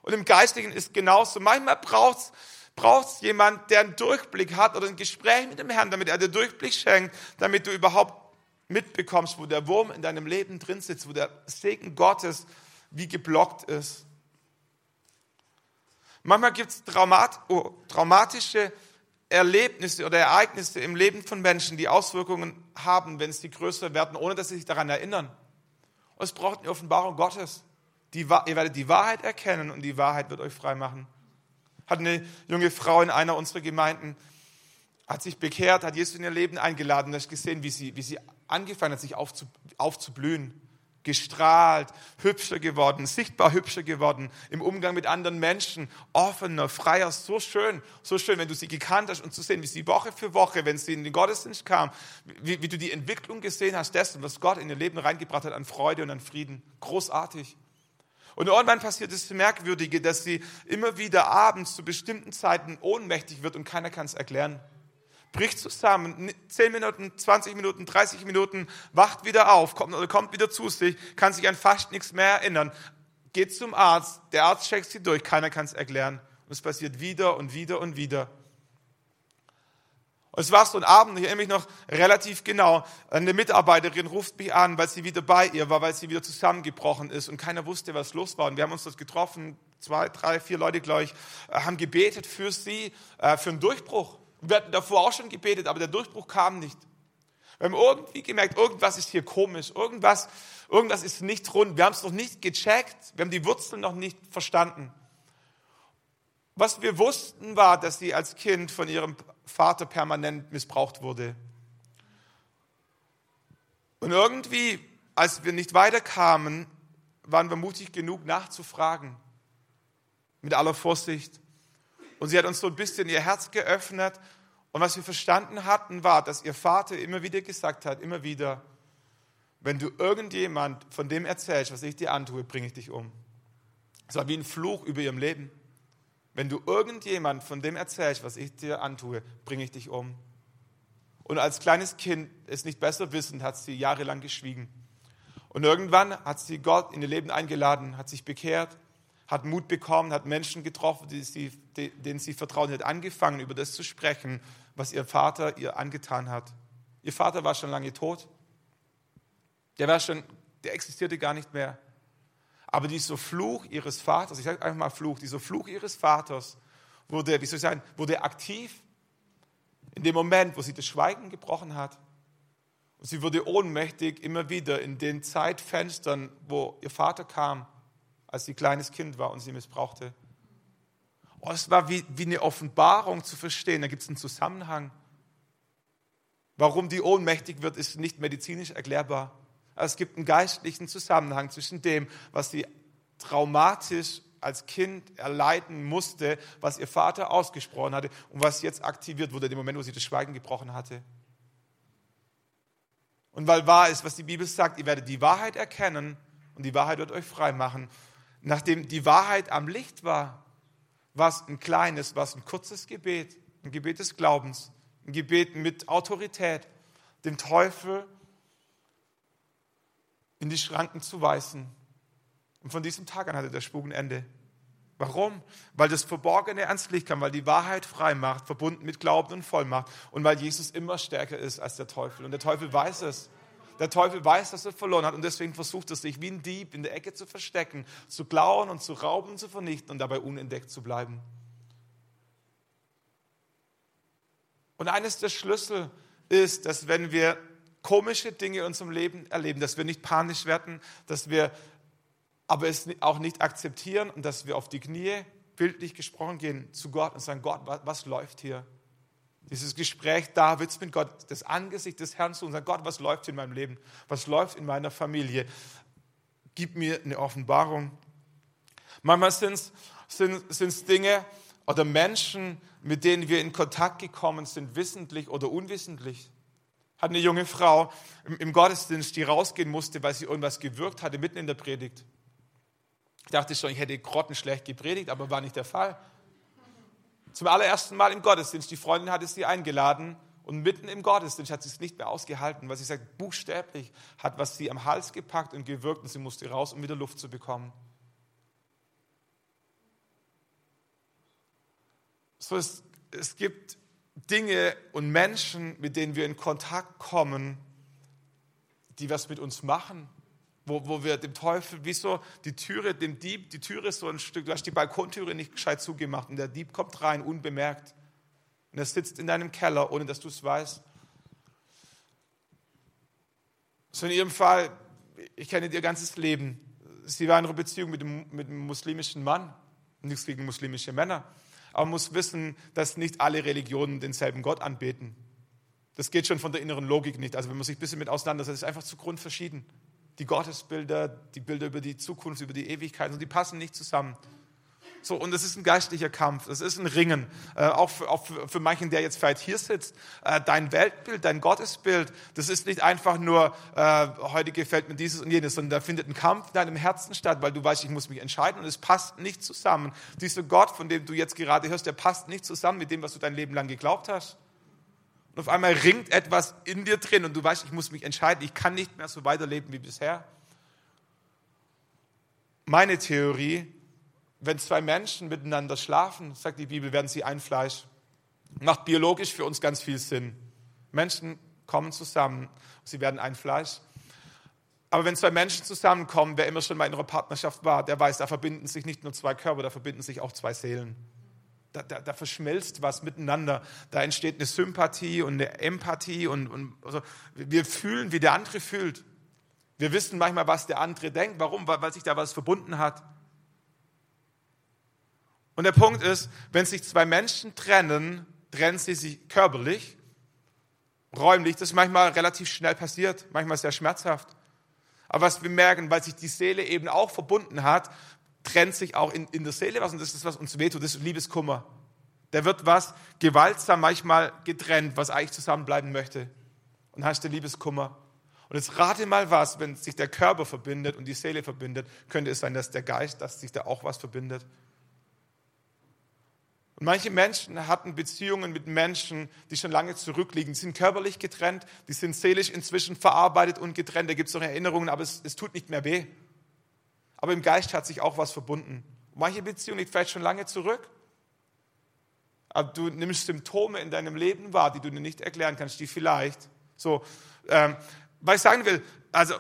Und im Geistigen ist genauso. Manchmal braucht es jemand, der einen Durchblick hat oder ein Gespräch mit dem Herrn, damit er dir Durchblick schenkt, damit du überhaupt mitbekommst, wo der Wurm in deinem Leben drin sitzt, wo der Segen Gottes wie geblockt ist. Manchmal gibt es traumat, oh, traumatische Erlebnisse oder Ereignisse im Leben von Menschen, die Auswirkungen haben, wenn sie größer werden, ohne dass sie sich daran erinnern. Und es braucht eine Offenbarung Gottes. Die, ihr werdet die Wahrheit erkennen und die Wahrheit wird euch frei machen. Hat eine junge Frau in einer unserer Gemeinden, hat sich bekehrt, hat Jesus in ihr Leben eingeladen, und hat gesehen, wie sie, wie sie angefangen hat, sich aufzublühen gestrahlt, hübscher geworden, sichtbar hübscher geworden, im Umgang mit anderen Menschen, offener, freier, so schön, so schön, wenn du sie gekannt hast und zu sehen, wie sie Woche für Woche, wenn sie in den Gottesdienst kam, wie, wie du die Entwicklung gesehen hast dessen, was Gott in ihr Leben reingebracht hat an Freude und an Frieden. Großartig. Und irgendwann passiert das Merkwürdige, dass sie immer wieder abends zu bestimmten Zeiten ohnmächtig wird und keiner kann es erklären bricht zusammen, 10 Minuten, 20 Minuten, 30 Minuten, wacht wieder auf, kommt, oder kommt wieder zu sich, kann sich an fast nichts mehr erinnern, geht zum Arzt, der Arzt checkt sie durch, keiner kann es erklären. Und es passiert wieder und wieder und wieder. Und es war so ein Abend, ich erinnere mich noch relativ genau, eine Mitarbeiterin ruft mich an, weil sie wieder bei ihr war, weil sie wieder zusammengebrochen ist und keiner wusste, was los war. Und wir haben uns das getroffen, zwei, drei, vier Leute gleich, äh, haben gebetet für sie, äh, für einen Durchbruch. Wir hatten davor auch schon gebetet, aber der Durchbruch kam nicht. Wir haben irgendwie gemerkt, irgendwas ist hier komisch, irgendwas, irgendwas ist nicht rund. Wir haben es noch nicht gecheckt, wir haben die Wurzeln noch nicht verstanden. Was wir wussten, war, dass sie als Kind von ihrem Vater permanent missbraucht wurde. Und irgendwie, als wir nicht weiterkamen, waren wir mutig genug nachzufragen. Mit aller Vorsicht. Und sie hat uns so ein bisschen ihr Herz geöffnet. Und was wir verstanden hatten, war, dass ihr Vater immer wieder gesagt hat, immer wieder, wenn du irgendjemand von dem erzählst, was ich dir antue, bringe ich dich um. Es war wie ein Fluch über ihrem Leben. Wenn du irgendjemand von dem erzählst, was ich dir antue, bringe ich dich um. Und als kleines Kind, es nicht besser wissend, hat sie jahrelang geschwiegen. Und irgendwann hat sie Gott in ihr Leben eingeladen, hat sich bekehrt hat Mut bekommen, hat Menschen getroffen, die sie, denen sie vertrauen, hat angefangen, über das zu sprechen, was ihr Vater ihr angetan hat. Ihr Vater war schon lange tot. Der war schon, der existierte gar nicht mehr. Aber dieser Fluch ihres Vaters, ich sage einfach mal Fluch, dieser Fluch ihres Vaters wurde, wie soll ich sagen, wurde aktiv in dem Moment, wo sie das Schweigen gebrochen hat. Und sie wurde ohnmächtig immer wieder in den Zeitfenstern, wo ihr Vater kam als sie kleines Kind war und sie missbrauchte. Oh, es war wie, wie eine Offenbarung zu verstehen. Da gibt es einen Zusammenhang. Warum die ohnmächtig wird, ist nicht medizinisch erklärbar. Es gibt einen geistlichen Zusammenhang zwischen dem, was sie traumatisch als Kind erleiden musste, was ihr Vater ausgesprochen hatte und was jetzt aktiviert wurde, dem Moment, wo sie das Schweigen gebrochen hatte. Und weil wahr ist, was die Bibel sagt, ihr werdet die Wahrheit erkennen und die Wahrheit wird euch frei machen nachdem die Wahrheit am Licht war, war es ein kleines, war ein kurzes Gebet, ein Gebet des Glaubens, ein Gebet mit Autorität, dem Teufel in die Schranken zu weisen. Und von diesem Tag an hatte der Spuk ein Ende. Warum? Weil das Verborgene ans Licht kam, weil die Wahrheit frei macht, verbunden mit Glauben und Vollmacht und weil Jesus immer stärker ist als der Teufel. Und der Teufel weiß es. Der Teufel weiß, dass er verloren hat und deswegen versucht er sich wie ein Dieb in der Ecke zu verstecken, zu klauen und zu rauben und zu vernichten und dabei unentdeckt zu bleiben. Und eines der Schlüssel ist, dass wenn wir komische Dinge in unserem Leben erleben, dass wir nicht panisch werden, dass wir aber es auch nicht akzeptieren und dass wir auf die Knie, bildlich gesprochen, gehen zu Gott und sagen, Gott, was, was läuft hier? Dieses Gespräch Davids mit Gott, das Angesicht des Herrn zu und sagen, Gott, was läuft in meinem Leben? Was läuft in meiner Familie? Gib mir eine Offenbarung. Manchmal sind es Dinge oder Menschen, mit denen wir in Kontakt gekommen sind, wissentlich oder unwissentlich. Hat eine junge Frau im, Gottesdienst, die rausgehen musste, weil sie irgendwas gewirkt hatte, mitten in der Predigt. Ich dachte schon, ich hätte grottenschlecht gepredigt, aber war nicht der Fall. Zum allerersten Mal im Gottesdienst, die Freundin hatte sie eingeladen und mitten im Gottesdienst hat sie es nicht mehr ausgehalten, weil sie sagt, buchstäblich hat was sie am Hals gepackt und gewirkt und sie musste raus, um wieder Luft zu bekommen. So, es, es gibt Dinge und Menschen, mit denen wir in Kontakt kommen, die was mit uns machen, wo, wo wir dem Teufel, wie so die Türe, dem Dieb, die Türe ist so ein Stück, du hast die Balkontüre nicht gescheit zugemacht und der Dieb kommt rein, unbemerkt. Und er sitzt in deinem Keller, ohne dass du es weißt. So in ihrem Fall, ich kenne ihr ganzes Leben. Sie war in einer Beziehung mit einem, mit einem muslimischen Mann, nichts gegen muslimische Männer. Aber man muss wissen, dass nicht alle Religionen denselben Gott anbeten. Das geht schon von der inneren Logik nicht. Also wenn man sich ein bisschen mit auseinandersetzt, ist einfach zu grundverschieden. Die Gottesbilder, die Bilder über die Zukunft, über die Ewigkeit, die passen nicht zusammen. So, und es ist ein geistlicher Kampf, es ist ein Ringen. Äh, auch, für, auch für, für, manchen, der jetzt vielleicht hier sitzt. Äh, dein Weltbild, dein Gottesbild, das ist nicht einfach nur, äh, heute gefällt mir dieses und jenes, sondern da findet ein Kampf in deinem Herzen statt, weil du weißt, ich muss mich entscheiden und es passt nicht zusammen. Dieser Gott, von dem du jetzt gerade hörst, der passt nicht zusammen mit dem, was du dein Leben lang geglaubt hast. Und auf einmal ringt etwas in dir drin und du weißt, ich muss mich entscheiden, ich kann nicht mehr so weiterleben wie bisher. Meine Theorie, wenn zwei Menschen miteinander schlafen, sagt die Bibel, werden sie ein Fleisch. Macht biologisch für uns ganz viel Sinn. Menschen kommen zusammen, sie werden ein Fleisch. Aber wenn zwei Menschen zusammenkommen, wer immer schon mal in einer Partnerschaft war, der weiß, da verbinden sich nicht nur zwei Körper, da verbinden sich auch zwei Seelen. Da, da, da verschmilzt was miteinander. Da entsteht eine Sympathie und eine Empathie und, und also wir fühlen, wie der andere fühlt. Wir wissen manchmal, was der andere denkt. Warum? Weil, weil sich da was verbunden hat. Und der Punkt ist, wenn sich zwei Menschen trennen, trennen sie sich körperlich, räumlich. Das ist manchmal relativ schnell passiert, manchmal sehr schmerzhaft. Aber was wir merken, weil sich die Seele eben auch verbunden hat, trennt sich auch in, in der Seele was und das ist, was uns wehtut, das ist Liebeskummer. Da wird was gewaltsam manchmal getrennt, was eigentlich zusammenbleiben möchte. Und hast du Liebeskummer. Und jetzt rate mal was, wenn sich der Körper verbindet und die Seele verbindet, könnte es sein, dass der Geist, dass sich da auch was verbindet. Und manche Menschen hatten Beziehungen mit Menschen, die schon lange zurückliegen. Die sind körperlich getrennt, die sind seelisch inzwischen verarbeitet und getrennt. Da gibt es noch Erinnerungen, aber es, es, tut nicht mehr weh. Aber im Geist hat sich auch was verbunden. Manche Beziehung liegt vielleicht schon lange zurück. Aber du nimmst Symptome in deinem Leben wahr, die du dir nicht erklären kannst, die vielleicht so, ähm, was ich sagen will, also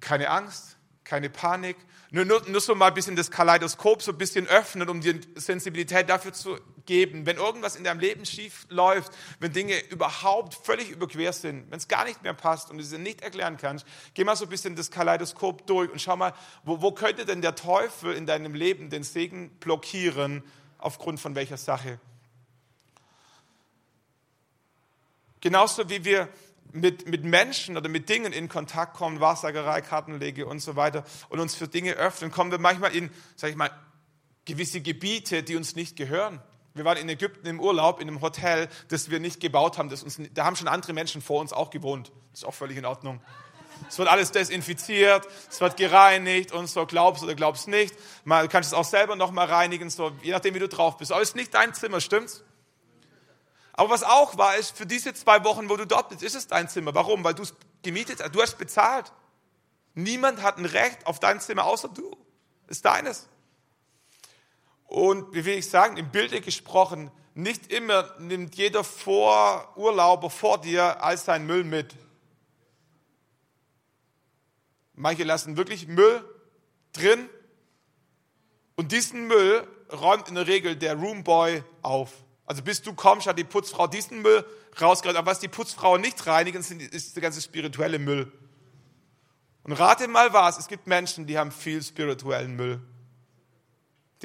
keine Angst, keine Panik, nur, nur, nur so mal ein bisschen das Kaleidoskop so ein bisschen öffnen, um dir Sensibilität dafür zu geben, wenn irgendwas in deinem Leben schief läuft, wenn Dinge überhaupt völlig überquer sind, wenn es gar nicht mehr passt und du sie nicht erklären kannst, geh mal so ein bisschen das Kaleidoskop durch und schau mal, wo, wo könnte denn der Teufel in deinem Leben den Segen blockieren, aufgrund von welcher Sache? Genauso wie wir mit, mit Menschen oder mit Dingen in Kontakt kommen, Wahrsagerei, Kartenlege und so weiter und uns für Dinge öffnen, kommen wir manchmal in, sag ich mal, gewisse Gebiete, die uns nicht gehören. Wir waren in Ägypten im Urlaub in einem Hotel, das wir nicht gebaut haben. Das uns, da haben schon andere Menschen vor uns auch gewohnt. Das ist auch völlig in Ordnung. Es wird alles desinfiziert, es wird gereinigt und so glaubst oder glaubst nicht. du kannst es auch selber noch mal reinigen, so je nachdem wie du drauf bist. Aber es ist nicht dein Zimmer, stimmt's? Aber was auch war, ist, für diese zwei Wochen, wo du dort bist, ist es dein Zimmer. Warum? Weil du es gemietet hast, du hast bezahlt. Niemand hat ein Recht auf dein Zimmer außer du. Ist deines. Und wie will ich sagen, im Bilde gesprochen, nicht immer nimmt jeder vor Urlauber vor dir all sein Müll mit. Manche lassen wirklich Müll drin und diesen Müll räumt in der Regel der Roomboy auf. Also bis du kommst, hat die Putzfrau diesen Müll rausgeräumt. Aber was die Putzfrauen nicht reinigen, ist der ganze spirituelle Müll. Und rate mal was, es gibt Menschen, die haben viel spirituellen Müll.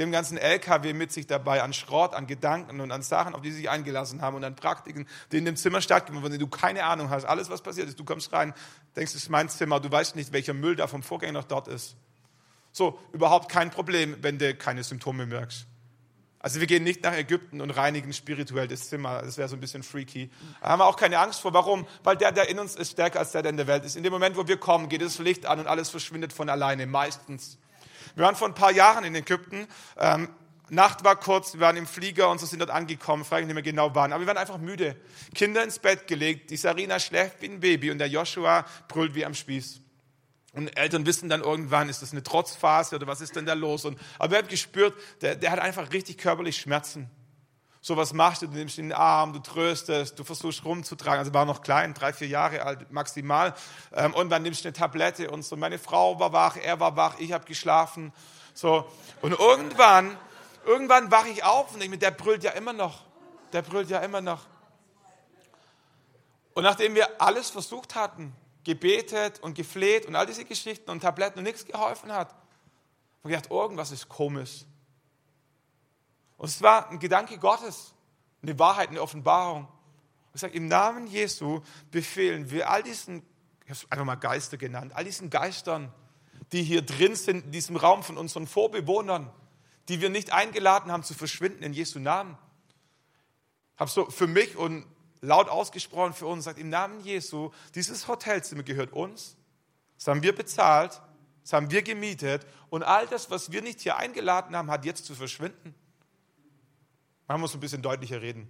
Haben ganzen LKW mit sich dabei an Schrott, an Gedanken und an Sachen, auf die sie sich eingelassen haben und an Praktiken, die in dem Zimmer stattgefunden haben, von denen du keine Ahnung hast. Alles, was passiert ist, du kommst rein, denkst, es ist mein Zimmer, du weißt nicht, welcher Müll da vom Vorgänger noch dort ist. So, überhaupt kein Problem, wenn du keine Symptome merkst. Also wir gehen nicht nach Ägypten und reinigen spirituell das Zimmer. Das wäre so ein bisschen freaky. Da haben wir auch keine Angst vor. Warum? Weil der, der in uns ist, stärker als der, der in der Welt ist. In dem Moment, wo wir kommen, geht das Licht an und alles verschwindet von alleine, meistens. Wir waren vor ein paar Jahren in Ägypten. Ähm, Nacht war kurz, wir waren im Flieger und so sind dort angekommen, frage ich nicht mehr genau wann. Aber wir waren einfach müde. Kinder ins Bett gelegt, die Sarina schläft wie ein Baby und der Joshua brüllt wie am Spieß. Und Eltern wissen dann irgendwann, ist das eine Trotzphase oder was ist denn da los? Und, aber wir haben gespürt, der, der hat einfach richtig körperlich Schmerzen. So was machst du, du nimmst ihn in den Arm, du tröstest, du versuchst rumzutragen. Also war noch klein, drei, vier Jahre alt maximal. Ähm, und dann nimmst du eine Tablette und so. Meine Frau war wach, er war wach, ich habe geschlafen. So. Und irgendwann, irgendwann wache ich auf und ich mir, der brüllt ja immer noch. Der brüllt ja immer noch. Und nachdem wir alles versucht hatten, gebetet und gefleht und all diese Geschichten und Tabletten und nichts geholfen hat. Und gedacht, irgendwas ist komisch. Und es war ein Gedanke Gottes, eine Wahrheit, eine Offenbarung. Ich sage, im Namen Jesu befehlen wir all diesen, ich habe es einfach mal Geister genannt, all diesen Geistern, die hier drin sind, in diesem Raum von unseren Vorbewohnern, die wir nicht eingeladen haben zu verschwinden in Jesu Namen. Habe so für mich und laut ausgesprochen für uns, sagt im Namen Jesu, dieses Hotelzimmer gehört uns, das haben wir bezahlt, das haben wir gemietet und all das, was wir nicht hier eingeladen haben, hat jetzt zu verschwinden. Man muss ein bisschen deutlicher reden.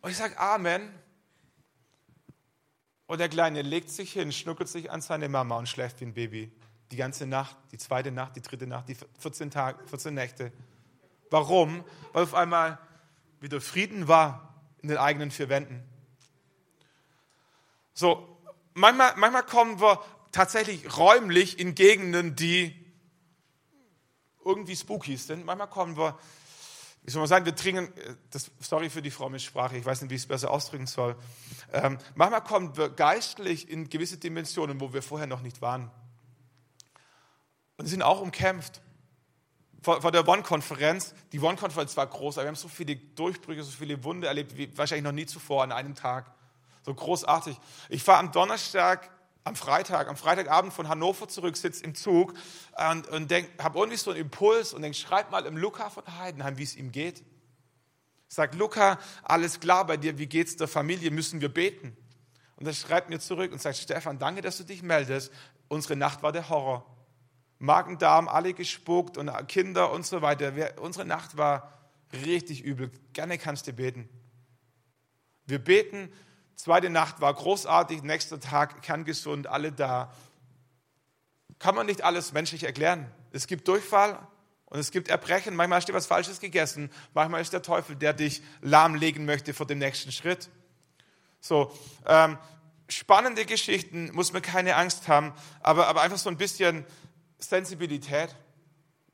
Und ich sage Amen. Und der Kleine legt sich hin, schnuckelt sich an seine Mama und schläft wie ein Baby. Die ganze Nacht, die zweite Nacht, die dritte Nacht, die 14 Tage, 14 Nächte. Warum? Weil auf einmal wieder Frieden war in den eigenen vier Wänden. So, manchmal, manchmal kommen wir tatsächlich räumlich in Gegenden, die irgendwie spooky sind. Manchmal kommen wir, wie soll man sagen, wir dringen, das, sorry für die fromme Sprache, ich weiß nicht, wie ich es besser ausdrücken soll. Ähm, manchmal kommen wir geistlich in gewisse Dimensionen, wo wir vorher noch nicht waren. Und sind auch umkämpft vor, vor der One-Konferenz. Die One-Konferenz war groß, aber wir haben so viele Durchbrüche, so viele Wunder erlebt, wie wahrscheinlich noch nie zuvor an einem Tag. So großartig. Ich fahre am Donnerstag, am Freitag, am Freitagabend von Hannover zurück, sitze im Zug und, und habe irgendwie so einen Impuls und denke, schreib mal im Luca von Heidenheim, wie es ihm geht. Sagt Luca, alles klar bei dir, wie geht's der Familie, müssen wir beten? Und er schreibt mir zurück und sagt, Stefan, danke, dass du dich meldest. Unsere Nacht war der Horror. Magen-Darm, alle gespuckt und Kinder und so weiter. Unsere Nacht war richtig übel. Gerne kannst du beten. Wir beten, zweite Nacht war großartig, nächster Tag kerngesund, alle da. Kann man nicht alles menschlich erklären. Es gibt Durchfall und es gibt Erbrechen. Manchmal hast du was Falsches gegessen. Manchmal ist der Teufel, der dich lahmlegen möchte vor dem nächsten Schritt. So, ähm, spannende Geschichten, muss man keine Angst haben, aber, aber einfach so ein bisschen Sensibilität.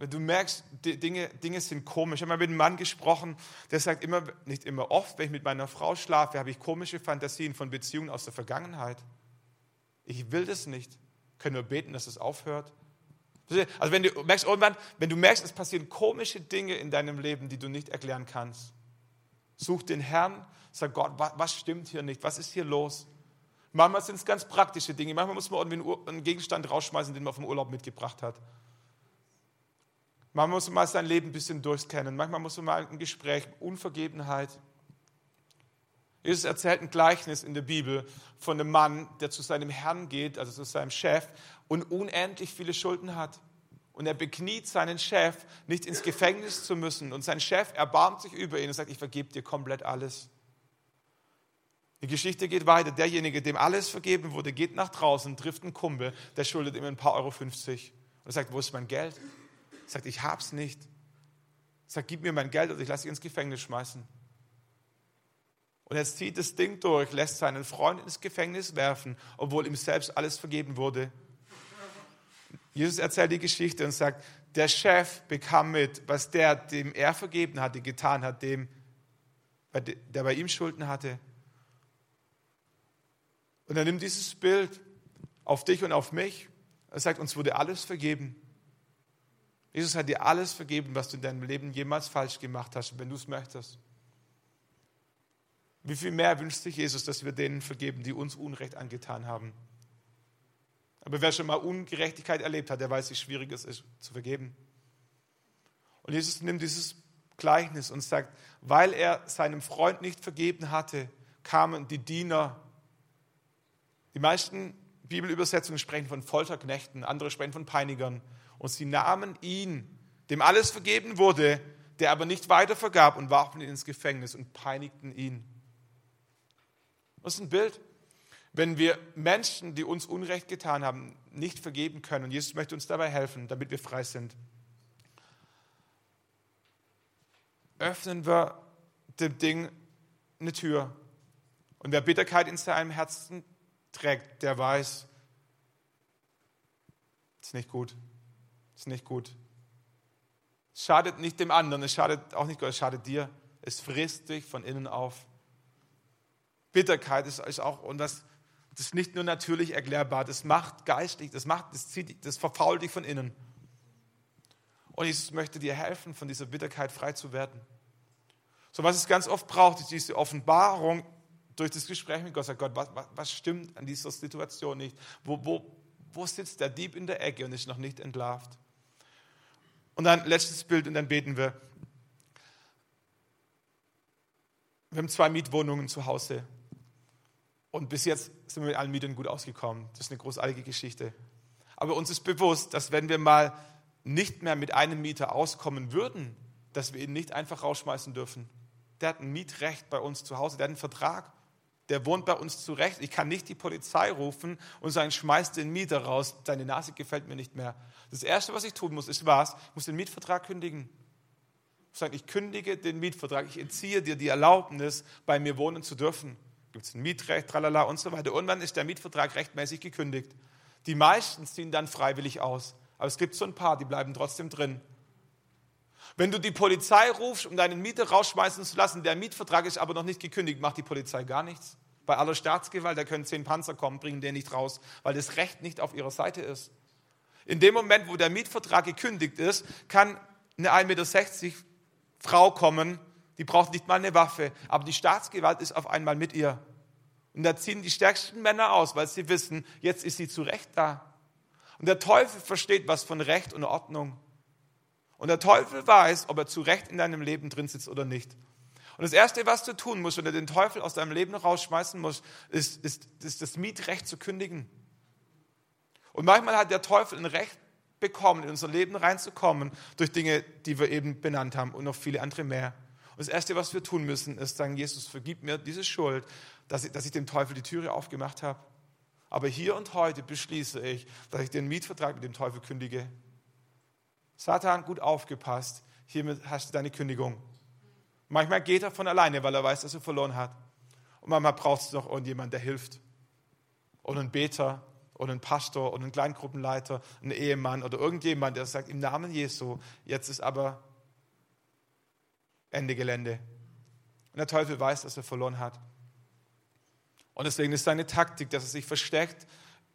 Wenn du merkst, Dinge, Dinge sind komisch. Ich habe mal mit einem Mann gesprochen, der sagt immer, nicht immer oft, wenn ich mit meiner Frau schlafe, habe ich komische Fantasien von Beziehungen aus der Vergangenheit. Ich will das nicht. Können wir beten, dass es aufhört? Also wenn du merkst, irgendwann, wenn du merkst, es passieren komische Dinge in deinem Leben, die du nicht erklären kannst, such den Herrn, sag Gott, was stimmt hier nicht? Was ist hier los? Manchmal sind es ganz praktische Dinge. Manchmal muss man irgendwie einen Gegenstand rausschmeißen, den man vom Urlaub mitgebracht hat. Manchmal muss man mal sein Leben ein bisschen durchscannen. Manchmal muss man mal ein Gespräch, Unvergebenheit. Jesus erzählt ein Gleichnis in der Bibel von einem Mann, der zu seinem Herrn geht, also zu seinem Chef, und unendlich viele Schulden hat. Und er bekniet seinen Chef, nicht ins Gefängnis zu müssen. Und sein Chef erbarmt sich über ihn und sagt, ich vergebe dir komplett alles. Die Geschichte geht weiter. Derjenige, dem alles vergeben wurde, geht nach draußen, trifft einen Kumpel, der schuldet ihm ein paar Euro 50. Und er sagt, wo ist mein Geld? Sagt, ich hab's nicht. Sagt, gib mir mein Geld oder ich lasse dich ins Gefängnis schmeißen. Und er zieht das Ding durch, lässt seinen Freund ins Gefängnis werfen, obwohl ihm selbst alles vergeben wurde. Jesus erzählt die Geschichte und sagt, der Chef bekam mit, was der, dem er vergeben hatte, getan hat, dem der bei ihm Schulden hatte. Und er nimmt dieses Bild auf dich und auf mich. Er sagt, uns wurde alles vergeben. Jesus hat dir alles vergeben, was du in deinem Leben jemals falsch gemacht hast, wenn du es möchtest. Wie viel mehr wünscht sich Jesus, dass wir denen vergeben, die uns Unrecht angetan haben? Aber wer schon mal Ungerechtigkeit erlebt hat, der weiß, wie schwierig es ist, zu vergeben. Und Jesus nimmt dieses Gleichnis und sagt, weil er seinem Freund nicht vergeben hatte, kamen die Diener. Die meisten Bibelübersetzungen sprechen von Folterknechten, andere sprechen von Peinigern. Und sie nahmen ihn, dem alles vergeben wurde, der aber nicht weiter vergab und warfen ihn ins Gefängnis und peinigten ihn. Das ist ein Bild. Wenn wir Menschen, die uns Unrecht getan haben, nicht vergeben können, und Jesus möchte uns dabei helfen, damit wir frei sind, öffnen wir dem Ding eine Tür. Und wer Bitterkeit in seinem Herzen trägt, der weiß, es ist nicht gut. Ist nicht gut. Es schadet nicht dem anderen, es schadet auch nicht Gott, es schadet dir. Es frisst dich von innen auf. Bitterkeit ist, ist auch, und das, das ist nicht nur natürlich erklärbar, das macht geistig, das, macht, das, zieht, das verfault dich von innen. Und Jesus möchte dir helfen, von dieser Bitterkeit frei zu werden. So, was es ganz oft braucht, ist diese Offenbarung durch das Gespräch mit Gott. Sagt Gott, was, was, was stimmt an dieser Situation nicht? Wo, wo, wo sitzt der Dieb in der Ecke und ist noch nicht entlarvt? Und dann letztes Bild und dann beten wir. Wir haben zwei Mietwohnungen zu Hause. Und bis jetzt sind wir mit allen Mietern gut ausgekommen. Das ist eine großartige Geschichte. Aber uns ist bewusst, dass wenn wir mal nicht mehr mit einem Mieter auskommen würden, dass wir ihn nicht einfach rausschmeißen dürfen. Der hat ein Mietrecht bei uns zu Hause, der hat einen Vertrag, der wohnt bei uns zurecht. Ich kann nicht die Polizei rufen und sagen, schmeiß den Mieter raus, deine Nase gefällt mir nicht mehr. Das Erste, was ich tun muss, ist was? Ich muss den Mietvertrag kündigen. Ich sage, ich kündige den Mietvertrag, ich entziehe dir die Erlaubnis, bei mir wohnen zu dürfen gibt es ein Mietrecht, tralala und so weiter. Und dann ist der Mietvertrag rechtmäßig gekündigt. Die meisten ziehen dann freiwillig aus. Aber es gibt so ein paar, die bleiben trotzdem drin. Wenn du die Polizei rufst, um deinen Mieter rausschmeißen zu lassen, der Mietvertrag ist aber noch nicht gekündigt, macht die Polizei gar nichts. Bei aller Staatsgewalt, da können zehn Panzer kommen, bringen den nicht raus, weil das Recht nicht auf ihrer Seite ist. In dem Moment, wo der Mietvertrag gekündigt ist, kann eine 1,60 Meter Frau kommen die braucht nicht mal eine Waffe, aber die Staatsgewalt ist auf einmal mit ihr. Und da ziehen die stärksten Männer aus, weil sie wissen, jetzt ist sie zu Recht da. Und der Teufel versteht was von Recht und Ordnung. Und der Teufel weiß, ob er zu Recht in deinem Leben drin sitzt oder nicht. Und das Erste, was du tun musst, wenn du den Teufel aus deinem Leben rausschmeißen musst, ist, ist, ist das Mietrecht zu kündigen. Und manchmal hat der Teufel ein Recht bekommen, in unser Leben reinzukommen, durch Dinge, die wir eben benannt haben und noch viele andere mehr. Und das Erste, was wir tun müssen, ist sagen, Jesus, vergib mir diese Schuld, dass ich, dass ich dem Teufel die Türe aufgemacht habe. Aber hier und heute beschließe ich, dass ich den Mietvertrag mit dem Teufel kündige. Satan, gut aufgepasst, hiermit hast du deine Kündigung. Manchmal geht er von alleine, weil er weiß, dass er verloren hat. Und manchmal braucht es noch irgendjemand, der hilft. Oder einen Beter, oder einen Pastor, oder einen Kleingruppenleiter, einen Ehemann oder irgendjemand, der sagt, im Namen Jesu, jetzt ist aber Ende Gelände. Und der Teufel weiß, dass er verloren hat. Und deswegen ist seine Taktik, dass er sich versteckt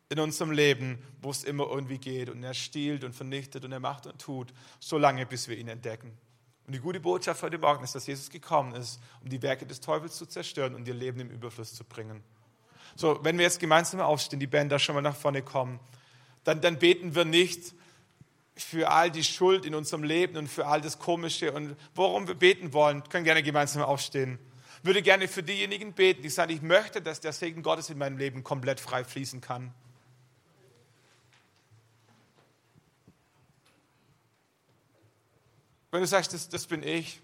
in unserem Leben, wo es immer irgendwie geht. Und er stiehlt und vernichtet und er macht und tut, so lange, bis wir ihn entdecken. Und die gute Botschaft heute Morgen ist, dass Jesus gekommen ist, um die Werke des Teufels zu zerstören und ihr Leben im Überfluss zu bringen. So, wenn wir jetzt gemeinsam aufstehen, die Band da schon mal nach vorne kommen, dann, dann beten wir nicht, für all die Schuld in unserem Leben und für all das Komische und worum wir beten wollen, können gerne gemeinsam aufstehen. Würde gerne für diejenigen beten, die sagen, ich möchte, dass der Segen Gottes in meinem Leben komplett frei fließen kann. Wenn du sagst, das, das bin ich,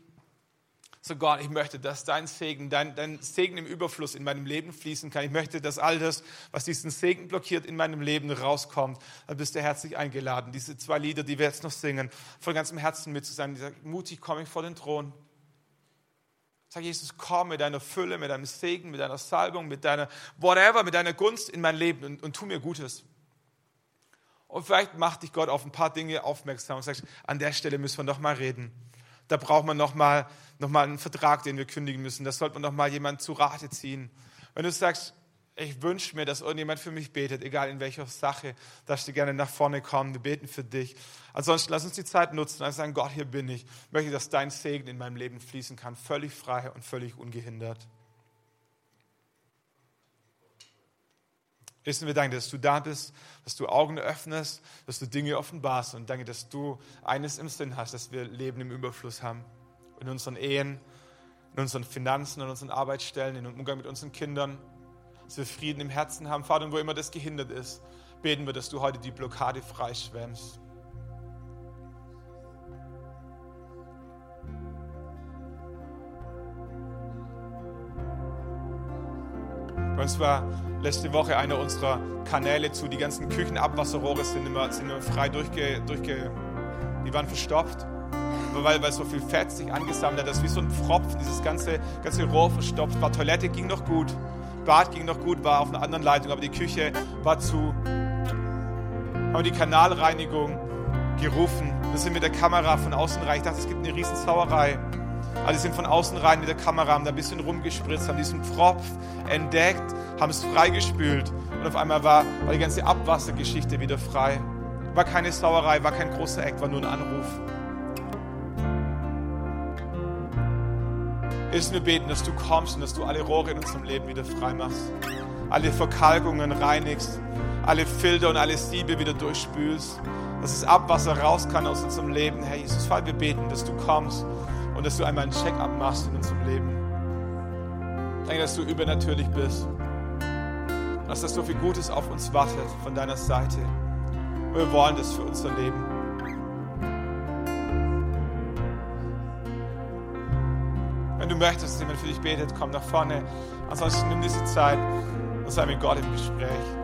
so Gott, ich möchte, dass dein Segen, dein, dein Segen im Überfluss in meinem Leben fließen kann. Ich möchte, dass all das, was diesen Segen blockiert, in meinem Leben rauskommt. Dann bist du herzlich eingeladen, diese zwei Lieder, die wir jetzt noch singen, von ganzem Herzen mit zu sein. Mutig komme ich vor den Thron. Sag Jesus, komm mit deiner Fülle, mit deinem Segen, mit deiner Salbung, mit deiner whatever, mit deiner Gunst in mein Leben und, und tu mir Gutes. Und vielleicht macht dich Gott auf ein paar Dinge aufmerksam und sagt, an der Stelle müssen wir noch mal reden. Da braucht man nochmal noch mal einen Vertrag, den wir kündigen müssen. Da sollte man nochmal jemanden zu Rate ziehen. Wenn du sagst, ich wünsche mir, dass irgendjemand für mich betet, egal in welcher Sache, darfst du gerne nach vorne kommen, wir beten für dich. Ansonsten lass uns die Zeit nutzen und sagen, Gott, hier bin ich. Ich möchte, dass dein Segen in meinem Leben fließen kann, völlig frei und völlig ungehindert. Wissen wir danke, dass du da bist, dass du Augen öffnest, dass du Dinge offenbarst und danke, dass du eines im Sinn hast, dass wir Leben im Überfluss haben. In unseren Ehen, in unseren Finanzen, in unseren Arbeitsstellen, in Umgang mit unseren Kindern, dass wir Frieden im Herzen haben. Vater, und wo immer das gehindert ist, beten wir, dass du heute die Blockade freischwemmst. Uns war letzte Woche einer unserer Kanäle zu. Die ganzen Küchenabwasserrohre sind immer, sind immer frei durchge, durchge. Die waren verstopft. Weil, weil so viel Fett sich angesammelt hat, dass wie so ein Pfropfen dieses ganze, ganze Rohr verstopft war. Toilette ging noch gut, Bad ging noch gut, war auf einer anderen Leitung, aber die Küche war zu. Haben die Kanalreinigung gerufen. Wir sind mit der Kamera von außen rein. Ich dachte, es gibt eine riesen Alle sind von außen rein mit der Kamera, haben da ein bisschen rumgespritzt, haben diesen Pfropf entdeckt, haben es freigespült und auf einmal war, war die ganze Abwassergeschichte wieder frei. War keine Sauerei, war kein großer Eck, war nur ein Anruf. Ist mir beten, dass du kommst und dass du alle Rohre in unserem Leben wieder frei machst. Alle Verkalkungen reinigst, alle Filter und alle Siebe wieder durchspülst, dass das Abwasser raus kann aus unserem Leben. Herr Jesus, Vater, wir beten, dass du kommst und dass du einmal einen Check-up machst in unserem Leben. Danke, dass du übernatürlich bist. Dass das so viel Gutes auf uns wartet von deiner Seite. Und wir wollen das für unser Leben. Wenn du möchtest, dass jemand für dich betet, komm nach vorne. Ansonsten nimm diese Zeit und sei mit Gott im Gespräch.